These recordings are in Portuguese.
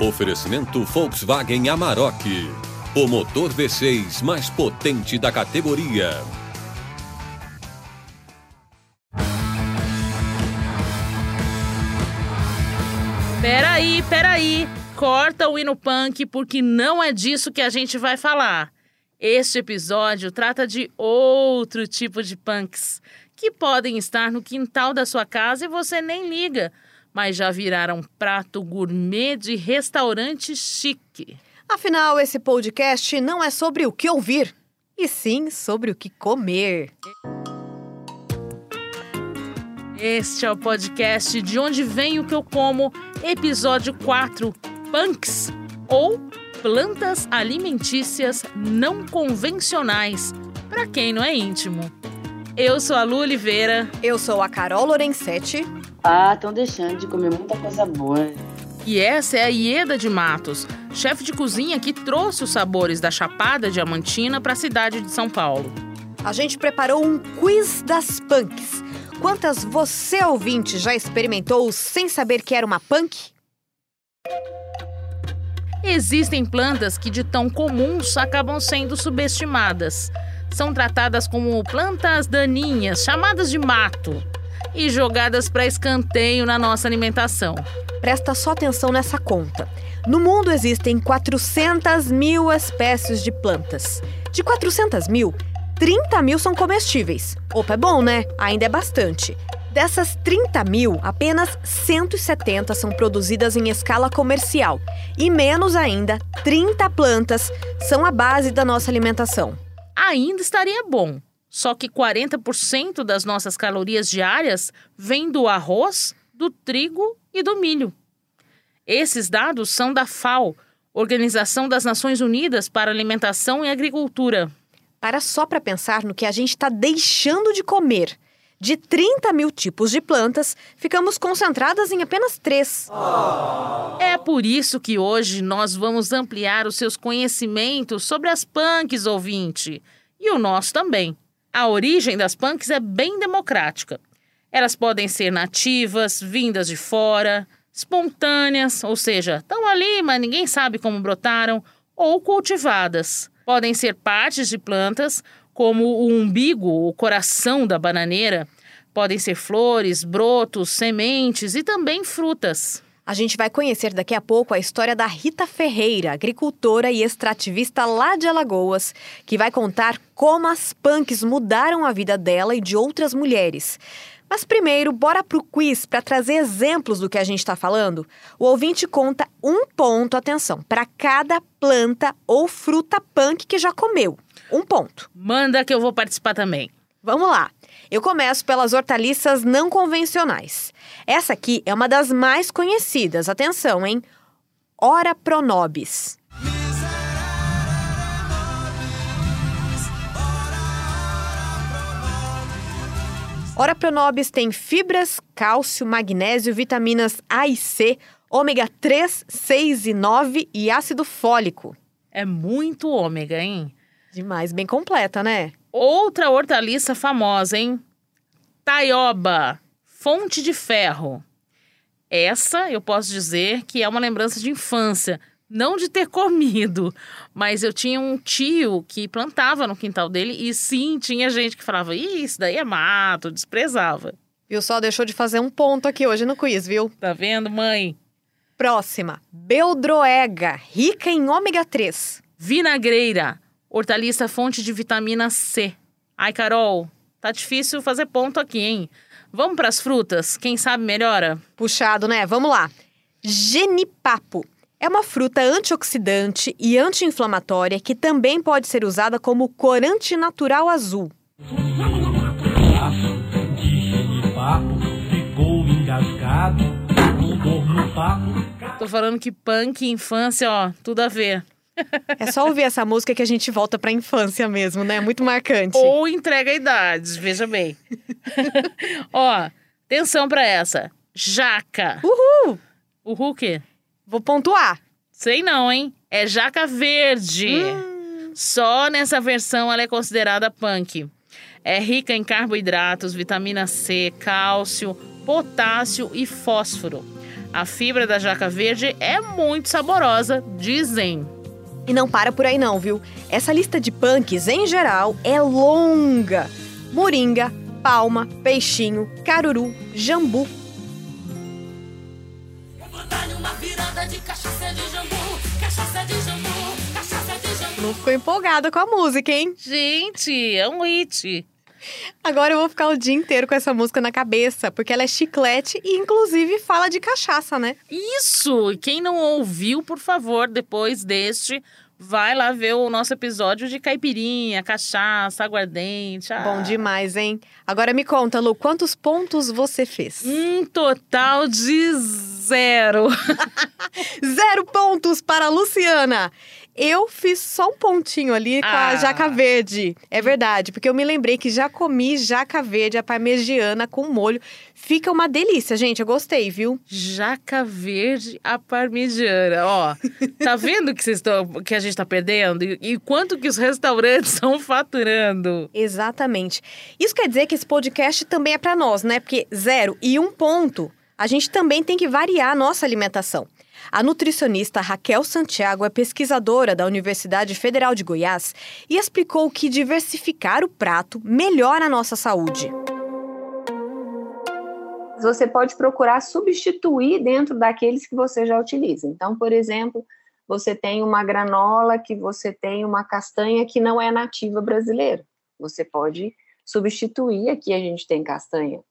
Oferecimento Volkswagen Amarok. O motor V6 mais potente da categoria. Peraí, peraí. Corta o hino punk, porque não é disso que a gente vai falar. Este episódio trata de outro tipo de punks, que podem estar no quintal da sua casa e você nem liga, mas já viraram prato gourmet de restaurante chique. Afinal, esse podcast não é sobre o que ouvir, e sim sobre o que comer. Este é o podcast De Onde Vem o Que Eu Como, episódio 4, Punks, ou Plantas Alimentícias Não Convencionais, para quem não é íntimo. Eu sou a Lu Oliveira. Eu sou a Carol Lorenzetti. Ah, estão deixando de comer muita coisa boa. E essa é a Ieda de Matos, chefe de cozinha que trouxe os sabores da Chapada Diamantina para a cidade de São Paulo. A gente preparou um quiz das punks. Quantas você, ouvinte, já experimentou sem saber que era uma punk? Existem plantas que, de tão comuns, acabam sendo subestimadas. São tratadas como plantas daninhas, chamadas de mato, e jogadas para escanteio na nossa alimentação. Presta só atenção nessa conta. No mundo existem 400 mil espécies de plantas. De 400 mil, 30 mil são comestíveis. Opa, é bom, né? Ainda é bastante. Dessas 30 mil, apenas 170 são produzidas em escala comercial. E menos ainda, 30 plantas são a base da nossa alimentação. Ainda estaria bom. Só que 40% das nossas calorias diárias vêm do arroz, do trigo e do milho. Esses dados são da FAO, Organização das Nações Unidas para Alimentação e Agricultura. Para só para pensar no que a gente está deixando de comer. De 30 mil tipos de plantas, ficamos concentradas em apenas três. É por isso que hoje nós vamos ampliar os seus conhecimentos sobre as punks, ouvinte. E o nosso também. A origem das punks é bem democrática. Elas podem ser nativas, vindas de fora, espontâneas, ou seja, estão ali, mas ninguém sabe como brotaram, ou cultivadas. Podem ser partes de plantas, como o umbigo, o coração da bananeira. Podem ser flores, brotos, sementes e também frutas. A gente vai conhecer daqui a pouco a história da Rita Ferreira, agricultora e extrativista lá de Alagoas, que vai contar como as punks mudaram a vida dela e de outras mulheres. Mas primeiro, bora pro quiz para trazer exemplos do que a gente está falando. O ouvinte conta um ponto, atenção, para cada planta ou fruta punk que já comeu. Um ponto. Manda que eu vou participar também. Vamos lá. Eu começo pelas hortaliças não convencionais. Essa aqui é uma das mais conhecidas. Atenção, hein? Ora pronobis. Ora pronobis tem fibras, cálcio, magnésio, vitaminas A e C, ômega 3, 6 e 9 e ácido fólico. É muito ômega, hein? Demais, bem completa, né? Outra hortaliça famosa, hein? Taioba, fonte de ferro. Essa eu posso dizer que é uma lembrança de infância, não de ter comido, mas eu tinha um tio que plantava no quintal dele e sim, tinha gente que falava: isso daí é mato, desprezava. Viu só, deixou de fazer um ponto aqui hoje no quiz, viu? Tá vendo, mãe? Próxima, beldroega, rica em ômega 3. Vinagreira, hortaliça fonte de vitamina C. Ai, Carol, tá difícil fazer ponto aqui, hein? Vamos para as frutas? Quem sabe melhora? Puxado, né? Vamos lá. Genipapo. É uma fruta antioxidante e anti-inflamatória que também pode ser usada como corante natural azul. Tô falando que punk e infância, ó, tudo a ver. É só ouvir essa música que a gente volta pra infância mesmo, né? Muito marcante. Ou entrega idades, veja bem. Ó, atenção pra essa. Jaca. Uhul! Uhul o quê? Vou pontuar. Sei não, hein? É jaca verde. Hum. Só nessa versão ela é considerada punk. É rica em carboidratos, vitamina C, cálcio, potássio e fósforo. A fibra da jaca verde é muito saborosa, dizem. E não para por aí não, viu? Essa lista de punks, em geral, é longa. Moringa, palma, peixinho, caruru, jambu. Não ficou empolgada com a música, hein? Gente, é um hit. Agora eu vou ficar o dia inteiro com essa música na cabeça, porque ela é chiclete e inclusive fala de cachaça, né? Isso! Quem não ouviu, por favor, depois deste, vai lá ver o nosso episódio de caipirinha, cachaça, aguardente. Ah, Bom demais, hein? Agora me conta, Lu, quantos pontos você fez? Um total de zero. Zero pontos para a Luciana. Eu fiz só um pontinho ali com a Ah. jaca verde. É verdade, porque eu me lembrei que já comi jaca verde, a parmegiana com molho. Fica uma delícia, gente. Eu gostei, viu? Jaca verde à parmegiana. Ó, tá vendo que, vocês estão, que a gente tá perdendo? E, e quanto que os restaurantes estão faturando? Exatamente. Isso quer dizer que esse podcast também é para nós, né? Porque zero e um ponto, a gente também tem que variar a nossa alimentação. A nutricionista Raquel Santiago é pesquisadora da Universidade Federal de Goiás e explicou que diversificar o prato melhora a nossa saúde. Você pode procurar substituir dentro daqueles que você já utiliza. Então, por exemplo, você tem uma granola que você tem uma castanha que não é nativa brasileira. Você pode substituir. Aqui a gente tem castanha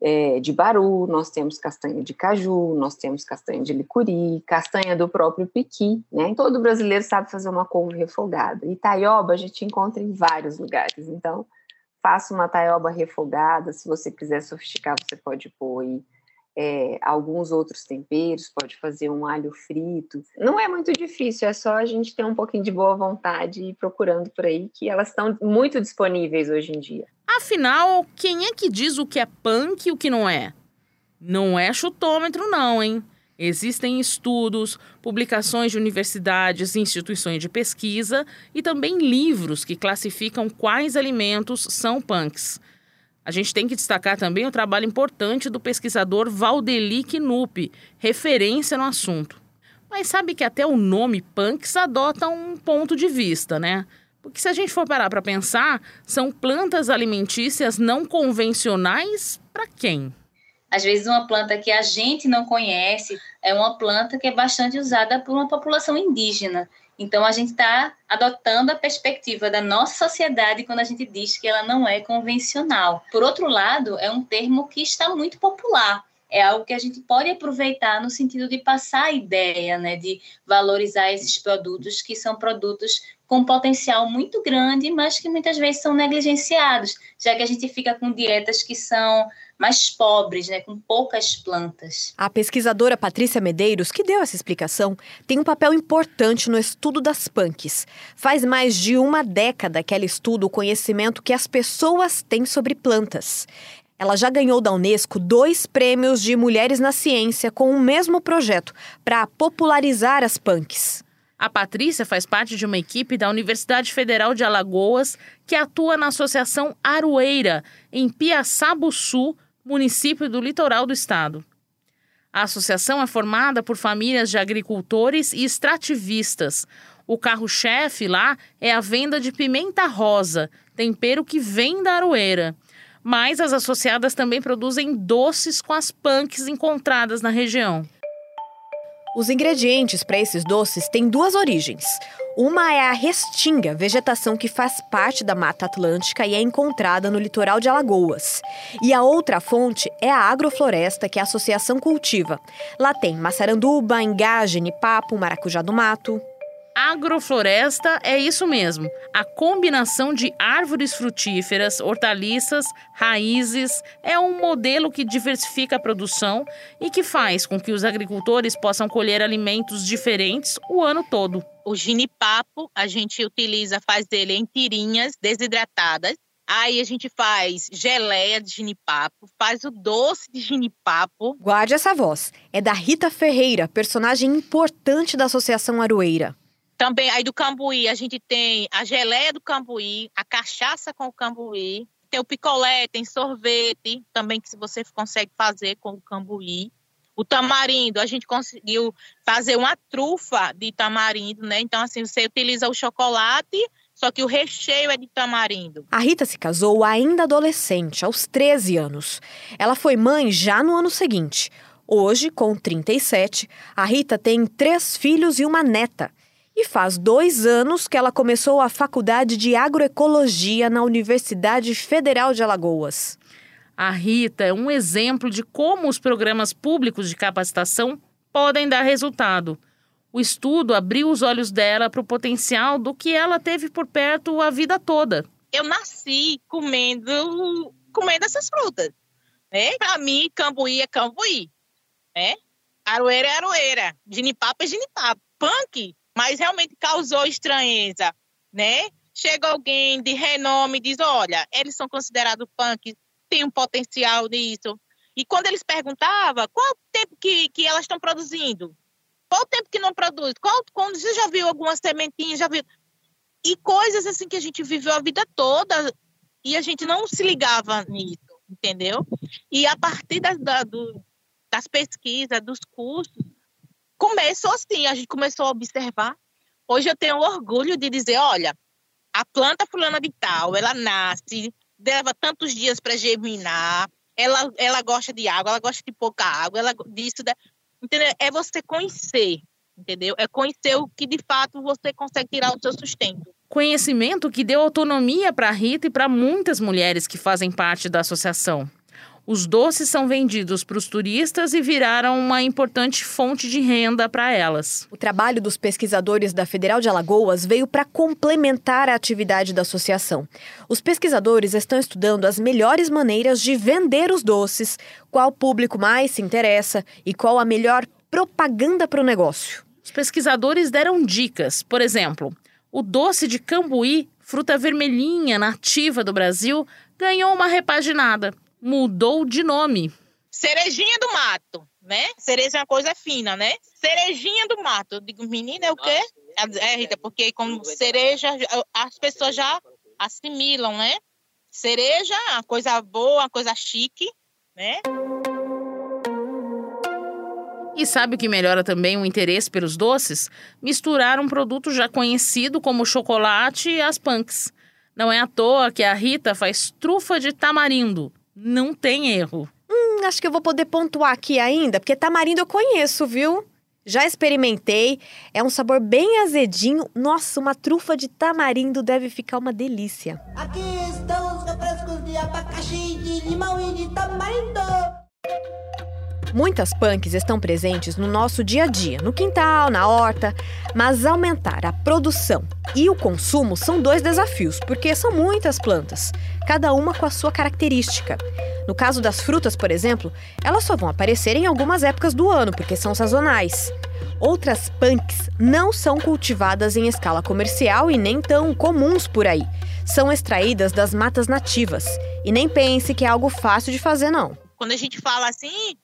é, de baru, nós temos castanha de caju, nós temos castanha de licuri, castanha do próprio piqui, né? Todo brasileiro sabe fazer uma couve refogada. E taioba a gente encontra em vários lugares. Então, faça uma taioba refogada. Se você quiser sofisticar, você pode pôr aí, é, alguns outros temperos, pode fazer um alho frito. Não é muito difícil, é só a gente ter um pouquinho de boa vontade e ir procurando por aí, que elas estão muito disponíveis hoje em dia. Afinal, quem é que diz o que é punk e o que não é? Não é chutômetro, não, hein? Existem estudos, publicações de universidades e instituições de pesquisa e também livros que classificam quais alimentos são punks. A gente tem que destacar também o trabalho importante do pesquisador Valdeli Knupp, referência no assunto. Mas sabe que até o nome punks adota um ponto de vista, né? Porque se a gente for parar para pensar, são plantas alimentícias não convencionais para quem? Às vezes, uma planta que a gente não conhece é uma planta que é bastante usada por uma população indígena. Então, a gente está adotando a perspectiva da nossa sociedade quando a gente diz que ela não é convencional. Por outro lado, é um termo que está muito popular. É algo que a gente pode aproveitar no sentido de passar a ideia, né, de valorizar esses produtos que são produtos com potencial muito grande, mas que muitas vezes são negligenciados, já que a gente fica com dietas que são mais pobres, né, com poucas plantas. A pesquisadora Patrícia Medeiros, que deu essa explicação, tem um papel importante no estudo das punks. Faz mais de uma década que ela estuda o conhecimento que as pessoas têm sobre plantas. Ela já ganhou da Unesco dois prêmios de Mulheres na Ciência com o mesmo projeto, para popularizar as punks. A Patrícia faz parte de uma equipe da Universidade Federal de Alagoas que atua na Associação Aroeira, em Piaçabuçu, município do litoral do estado. A associação é formada por famílias de agricultores e extrativistas. O carro-chefe lá é a venda de pimenta rosa, tempero que vem da aroeira. Mas as associadas também produzem doces com as punks encontradas na região. Os ingredientes para esses doces têm duas origens. Uma é a restinga, vegetação que faz parte da Mata Atlântica e é encontrada no litoral de Alagoas. E a outra fonte é a agrofloresta que a associação cultiva. Lá tem maçaranduba, engá, genipapo, maracujá do mato. Agrofloresta é isso mesmo, a combinação de árvores frutíferas, hortaliças, raízes é um modelo que diversifica a produção e que faz com que os agricultores possam colher alimentos diferentes o ano todo. O ginipapo, a gente utiliza, faz dele em tirinhas desidratadas. Aí a gente faz geleia de ginipapo, faz o doce de ginipapo. Guarde essa voz. É da Rita Ferreira, personagem importante da Associação Aroeira. Também aí do cambuí, a gente tem a geleia do cambuí, a cachaça com o cambuí, tem o picolé, tem sorvete, também que você consegue fazer com o cambuí. O tamarindo, a gente conseguiu fazer uma trufa de tamarindo, né? Então, assim, você utiliza o chocolate, só que o recheio é de tamarindo. A Rita se casou ainda adolescente, aos 13 anos. Ela foi mãe já no ano seguinte. Hoje, com 37, a Rita tem três filhos e uma neta. E faz dois anos que ela começou a faculdade de agroecologia na Universidade Federal de Alagoas. A Rita é um exemplo de como os programas públicos de capacitação podem dar resultado. O estudo abriu os olhos dela para o potencial do que ela teve por perto a vida toda. Eu nasci comendo, comendo essas frutas. Né? Para mim, cambuí é cambuí. Né? Aroeira é aroeira. Ginipapo é ginipapo. Punk mas realmente causou estranheza, né? Chega alguém de renome e diz: olha, eles são considerados punk, tem um potencial nisso. E quando eles perguntavam qual o tempo que, que elas estão produzindo, qual o tempo que não produz, qual, quando você já viu algumas sementinhas, já viu. E coisas assim que a gente viveu a vida toda e a gente não se ligava nisso, entendeu? E a partir das, da, do, das pesquisas, dos cursos, começou assim, a gente começou a observar. Hoje eu tenho orgulho de dizer, olha, a planta fulana de tal, ela nasce, leva tantos dias para germinar, ela, ela gosta de água, ela gosta de pouca água, ela disso, da, entendeu? É você conhecer, entendeu? É conhecer o que de fato você consegue tirar o seu sustento. Conhecimento que deu autonomia para a Rita e para muitas mulheres que fazem parte da associação. Os doces são vendidos para os turistas e viraram uma importante fonte de renda para elas. O trabalho dos pesquisadores da Federal de Alagoas veio para complementar a atividade da associação. Os pesquisadores estão estudando as melhores maneiras de vender os doces, qual público mais se interessa e qual a melhor propaganda para o negócio. Os pesquisadores deram dicas, por exemplo, o doce de cambuí, fruta vermelhinha nativa do Brasil, ganhou uma repaginada mudou de nome. Cerejinha do mato, né? Cereja é uma coisa fina, né? Cerejinha do mato. Eu digo, menina, é o quê? É, Rita, porque como cereja, as pessoas já assimilam, né? Cereja, uma coisa boa, uma coisa chique, né? E sabe o que melhora também o interesse pelos doces? Misturar um produto já conhecido como chocolate e as punks. Não é à toa que a Rita faz trufa de tamarindo, não tem erro. Hum, acho que eu vou poder pontuar aqui ainda, porque tamarindo eu conheço, viu? Já experimentei, é um sabor bem azedinho. Nossa, uma trufa de tamarindo deve ficar uma delícia. Aqui estão os refrescos de abacaxi, de limão e de tamarindo. Muitas punks estão presentes no nosso dia a dia, no quintal, na horta, mas aumentar a produção e o consumo são dois desafios, porque são muitas plantas, cada uma com a sua característica. No caso das frutas, por exemplo, elas só vão aparecer em algumas épocas do ano, porque são sazonais. Outras punks não são cultivadas em escala comercial e nem tão comuns por aí. São extraídas das matas nativas. E nem pense que é algo fácil de fazer, não. Quando a gente fala assim,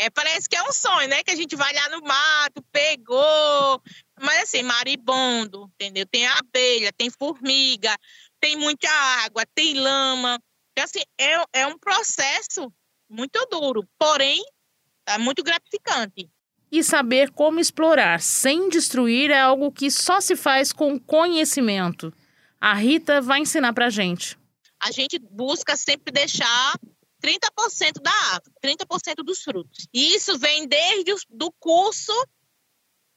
é, parece que é um sonho, né? Que a gente vai lá no mato, pegou. Mas assim, maribondo, entendeu? Tem abelha, tem formiga, tem muita água, tem lama. Então, assim, é, é um processo muito duro, porém, é muito gratificante. E saber como explorar sem destruir é algo que só se faz com conhecimento. A Rita vai ensinar pra gente. A gente busca sempre deixar 30% da árvore, 30% dos frutos. E isso vem desde o curso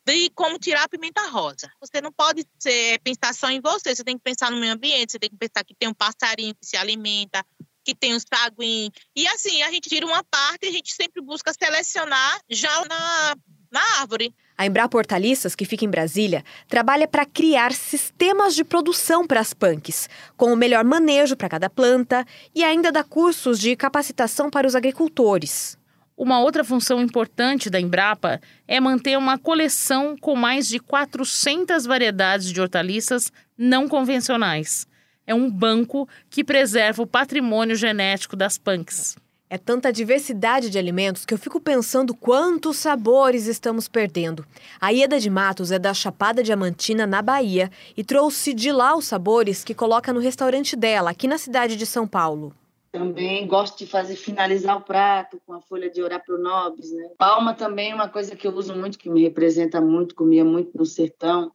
de como tirar a pimenta rosa. Você não pode ser, pensar só em você, você tem que pensar no meio ambiente, você tem que pensar que tem um passarinho que se alimenta, que tem um saguinho. E assim, a gente tira uma parte e a gente sempre busca selecionar já na, na árvore. A Embrapa Hortaliças, que fica em Brasília, trabalha para criar sistemas de produção para as punks, com o melhor manejo para cada planta e ainda dá cursos de capacitação para os agricultores. Uma outra função importante da Embrapa é manter uma coleção com mais de 400 variedades de hortaliças não convencionais. É um banco que preserva o patrimônio genético das punks. É tanta diversidade de alimentos que eu fico pensando quantos sabores estamos perdendo. A Ieda de Matos é da Chapada Diamantina, na Bahia, e trouxe de lá os sabores que coloca no restaurante dela, aqui na cidade de São Paulo. Também gosto de fazer finalizar o prato com a folha de orar pro nobres, né? Palma também é uma coisa que eu uso muito, que me representa muito, comia muito no sertão.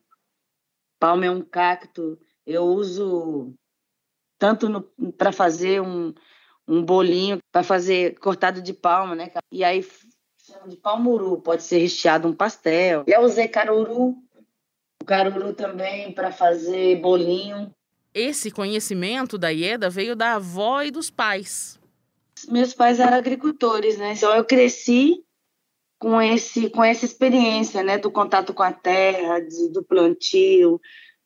Palma é um cacto. Eu uso tanto para fazer um, um bolinho, para fazer cortado de palma, né? E aí de palmuru, pode ser recheado um pastel. Já usei caruru, o caruru também para fazer bolinho. Esse conhecimento da Ieda veio da avó e dos pais. Meus pais eram agricultores, né? Então eu cresci com esse com essa experiência, né, do contato com a terra, de, do plantio,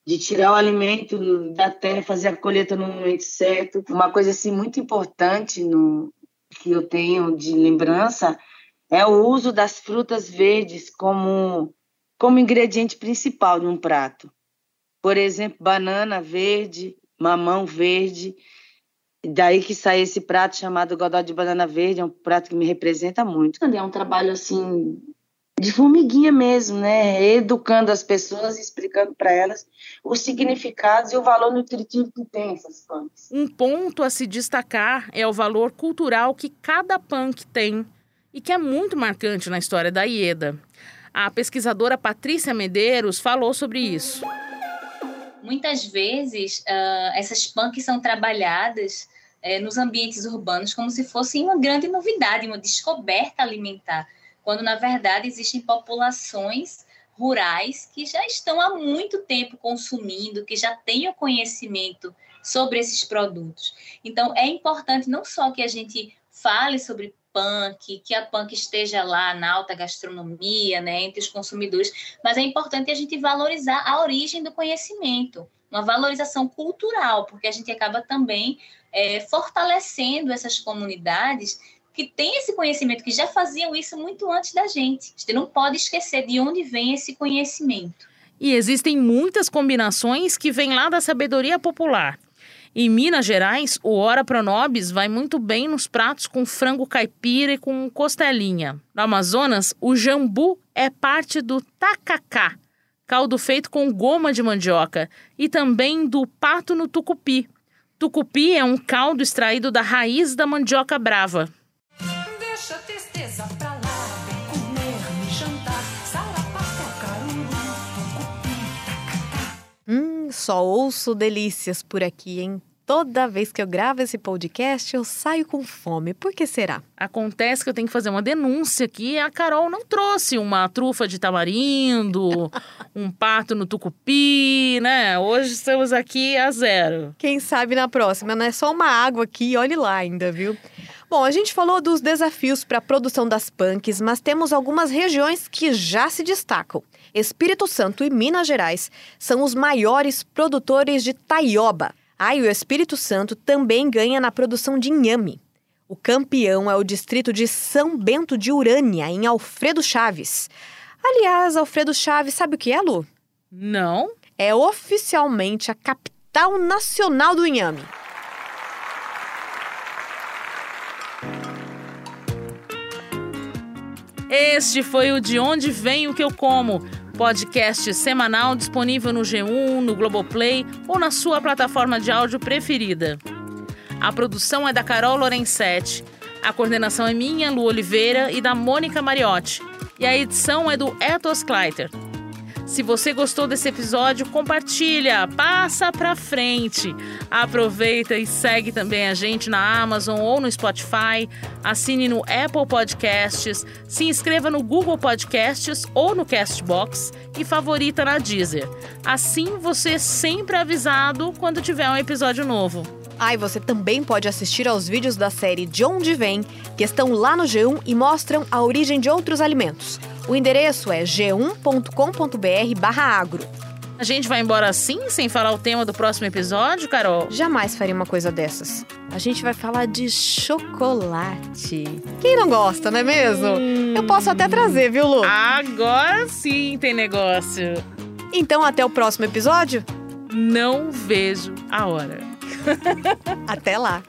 de tirar o alimento da terra, fazer a colheita no momento certo. Uma coisa assim muito importante no que eu tenho de lembrança é o uso das frutas verdes como como ingrediente principal de um prato. Por exemplo, banana verde, mamão verde. Daí que sai esse prato chamado godó de banana verde, é um prato que me representa muito. É um trabalho assim de formiguinha mesmo, né? Educando as pessoas, explicando para elas os significados e o valor nutritivo que tem essas pães. Um ponto a se destacar é o valor cultural que cada punk tem e que é muito marcante na história da Ieda. A pesquisadora Patrícia Medeiros falou sobre isso muitas vezes uh, essas punks são trabalhadas uh, nos ambientes urbanos como se fosse uma grande novidade, uma descoberta alimentar, quando na verdade existem populações rurais que já estão há muito tempo consumindo, que já têm o conhecimento sobre esses produtos. Então é importante não só que a gente fale sobre punk, que a punk esteja lá na alta gastronomia, né, entre os consumidores, mas é importante a gente valorizar a origem do conhecimento, uma valorização cultural, porque a gente acaba também é, fortalecendo essas comunidades que têm esse conhecimento, que já faziam isso muito antes da gente. A gente não pode esquecer de onde vem esse conhecimento. E existem muitas combinações que vêm lá da sabedoria popular. Em Minas Gerais, o Ora Pronobis vai muito bem nos pratos com frango caipira e com costelinha. No Amazonas, o jambu é parte do tacacá, caldo feito com goma de mandioca, e também do pato no tucupi. Tucupi é um caldo extraído da raiz da mandioca brava. Só ouço delícias por aqui, hein? Toda vez que eu gravo esse podcast, eu saio com fome. Por que será? Acontece que eu tenho que fazer uma denúncia aqui. A Carol não trouxe uma trufa de tamarindo, um pato no tucupi, né? Hoje estamos aqui a zero. Quem sabe na próxima, não é só uma água aqui, olhe lá ainda, viu? Bom, a gente falou dos desafios para a produção das punks, mas temos algumas regiões que já se destacam. Espírito Santo e Minas Gerais são os maiores produtores de taioba. Ah, e o Espírito Santo também ganha na produção de inhame. O campeão é o distrito de São Bento de Urânia, em Alfredo Chaves. Aliás, Alfredo Chaves, sabe o que é, Lu? Não. É oficialmente a capital nacional do inhame. Este foi o De Onde Vem o Que Eu Como podcast semanal disponível no G1, no Globoplay ou na sua plataforma de áudio preferida. A produção é da Carol Lorenzetti, a coordenação é minha, Lu Oliveira, e da Mônica Mariotti, e a edição é do Ethos Kleiter. Se você gostou desse episódio, compartilha, passa pra frente. Aproveita e segue também a gente na Amazon ou no Spotify. Assine no Apple Podcasts, se inscreva no Google Podcasts ou no Castbox e favorita na Deezer. Assim você é sempre avisado quando tiver um episódio novo. Ah, e você também pode assistir aos vídeos da série De Onde Vem, que estão lá no G1 e mostram a origem de outros alimentos. O endereço é g1.com.br/agro. A gente vai embora assim, sem falar o tema do próximo episódio, Carol? Jamais faria uma coisa dessas. A gente vai falar de chocolate. Quem não gosta, não é mesmo? Hum... Eu posso até trazer, viu, Lu? Agora sim tem negócio. Então, até o próximo episódio? Não vejo a hora. Até lá.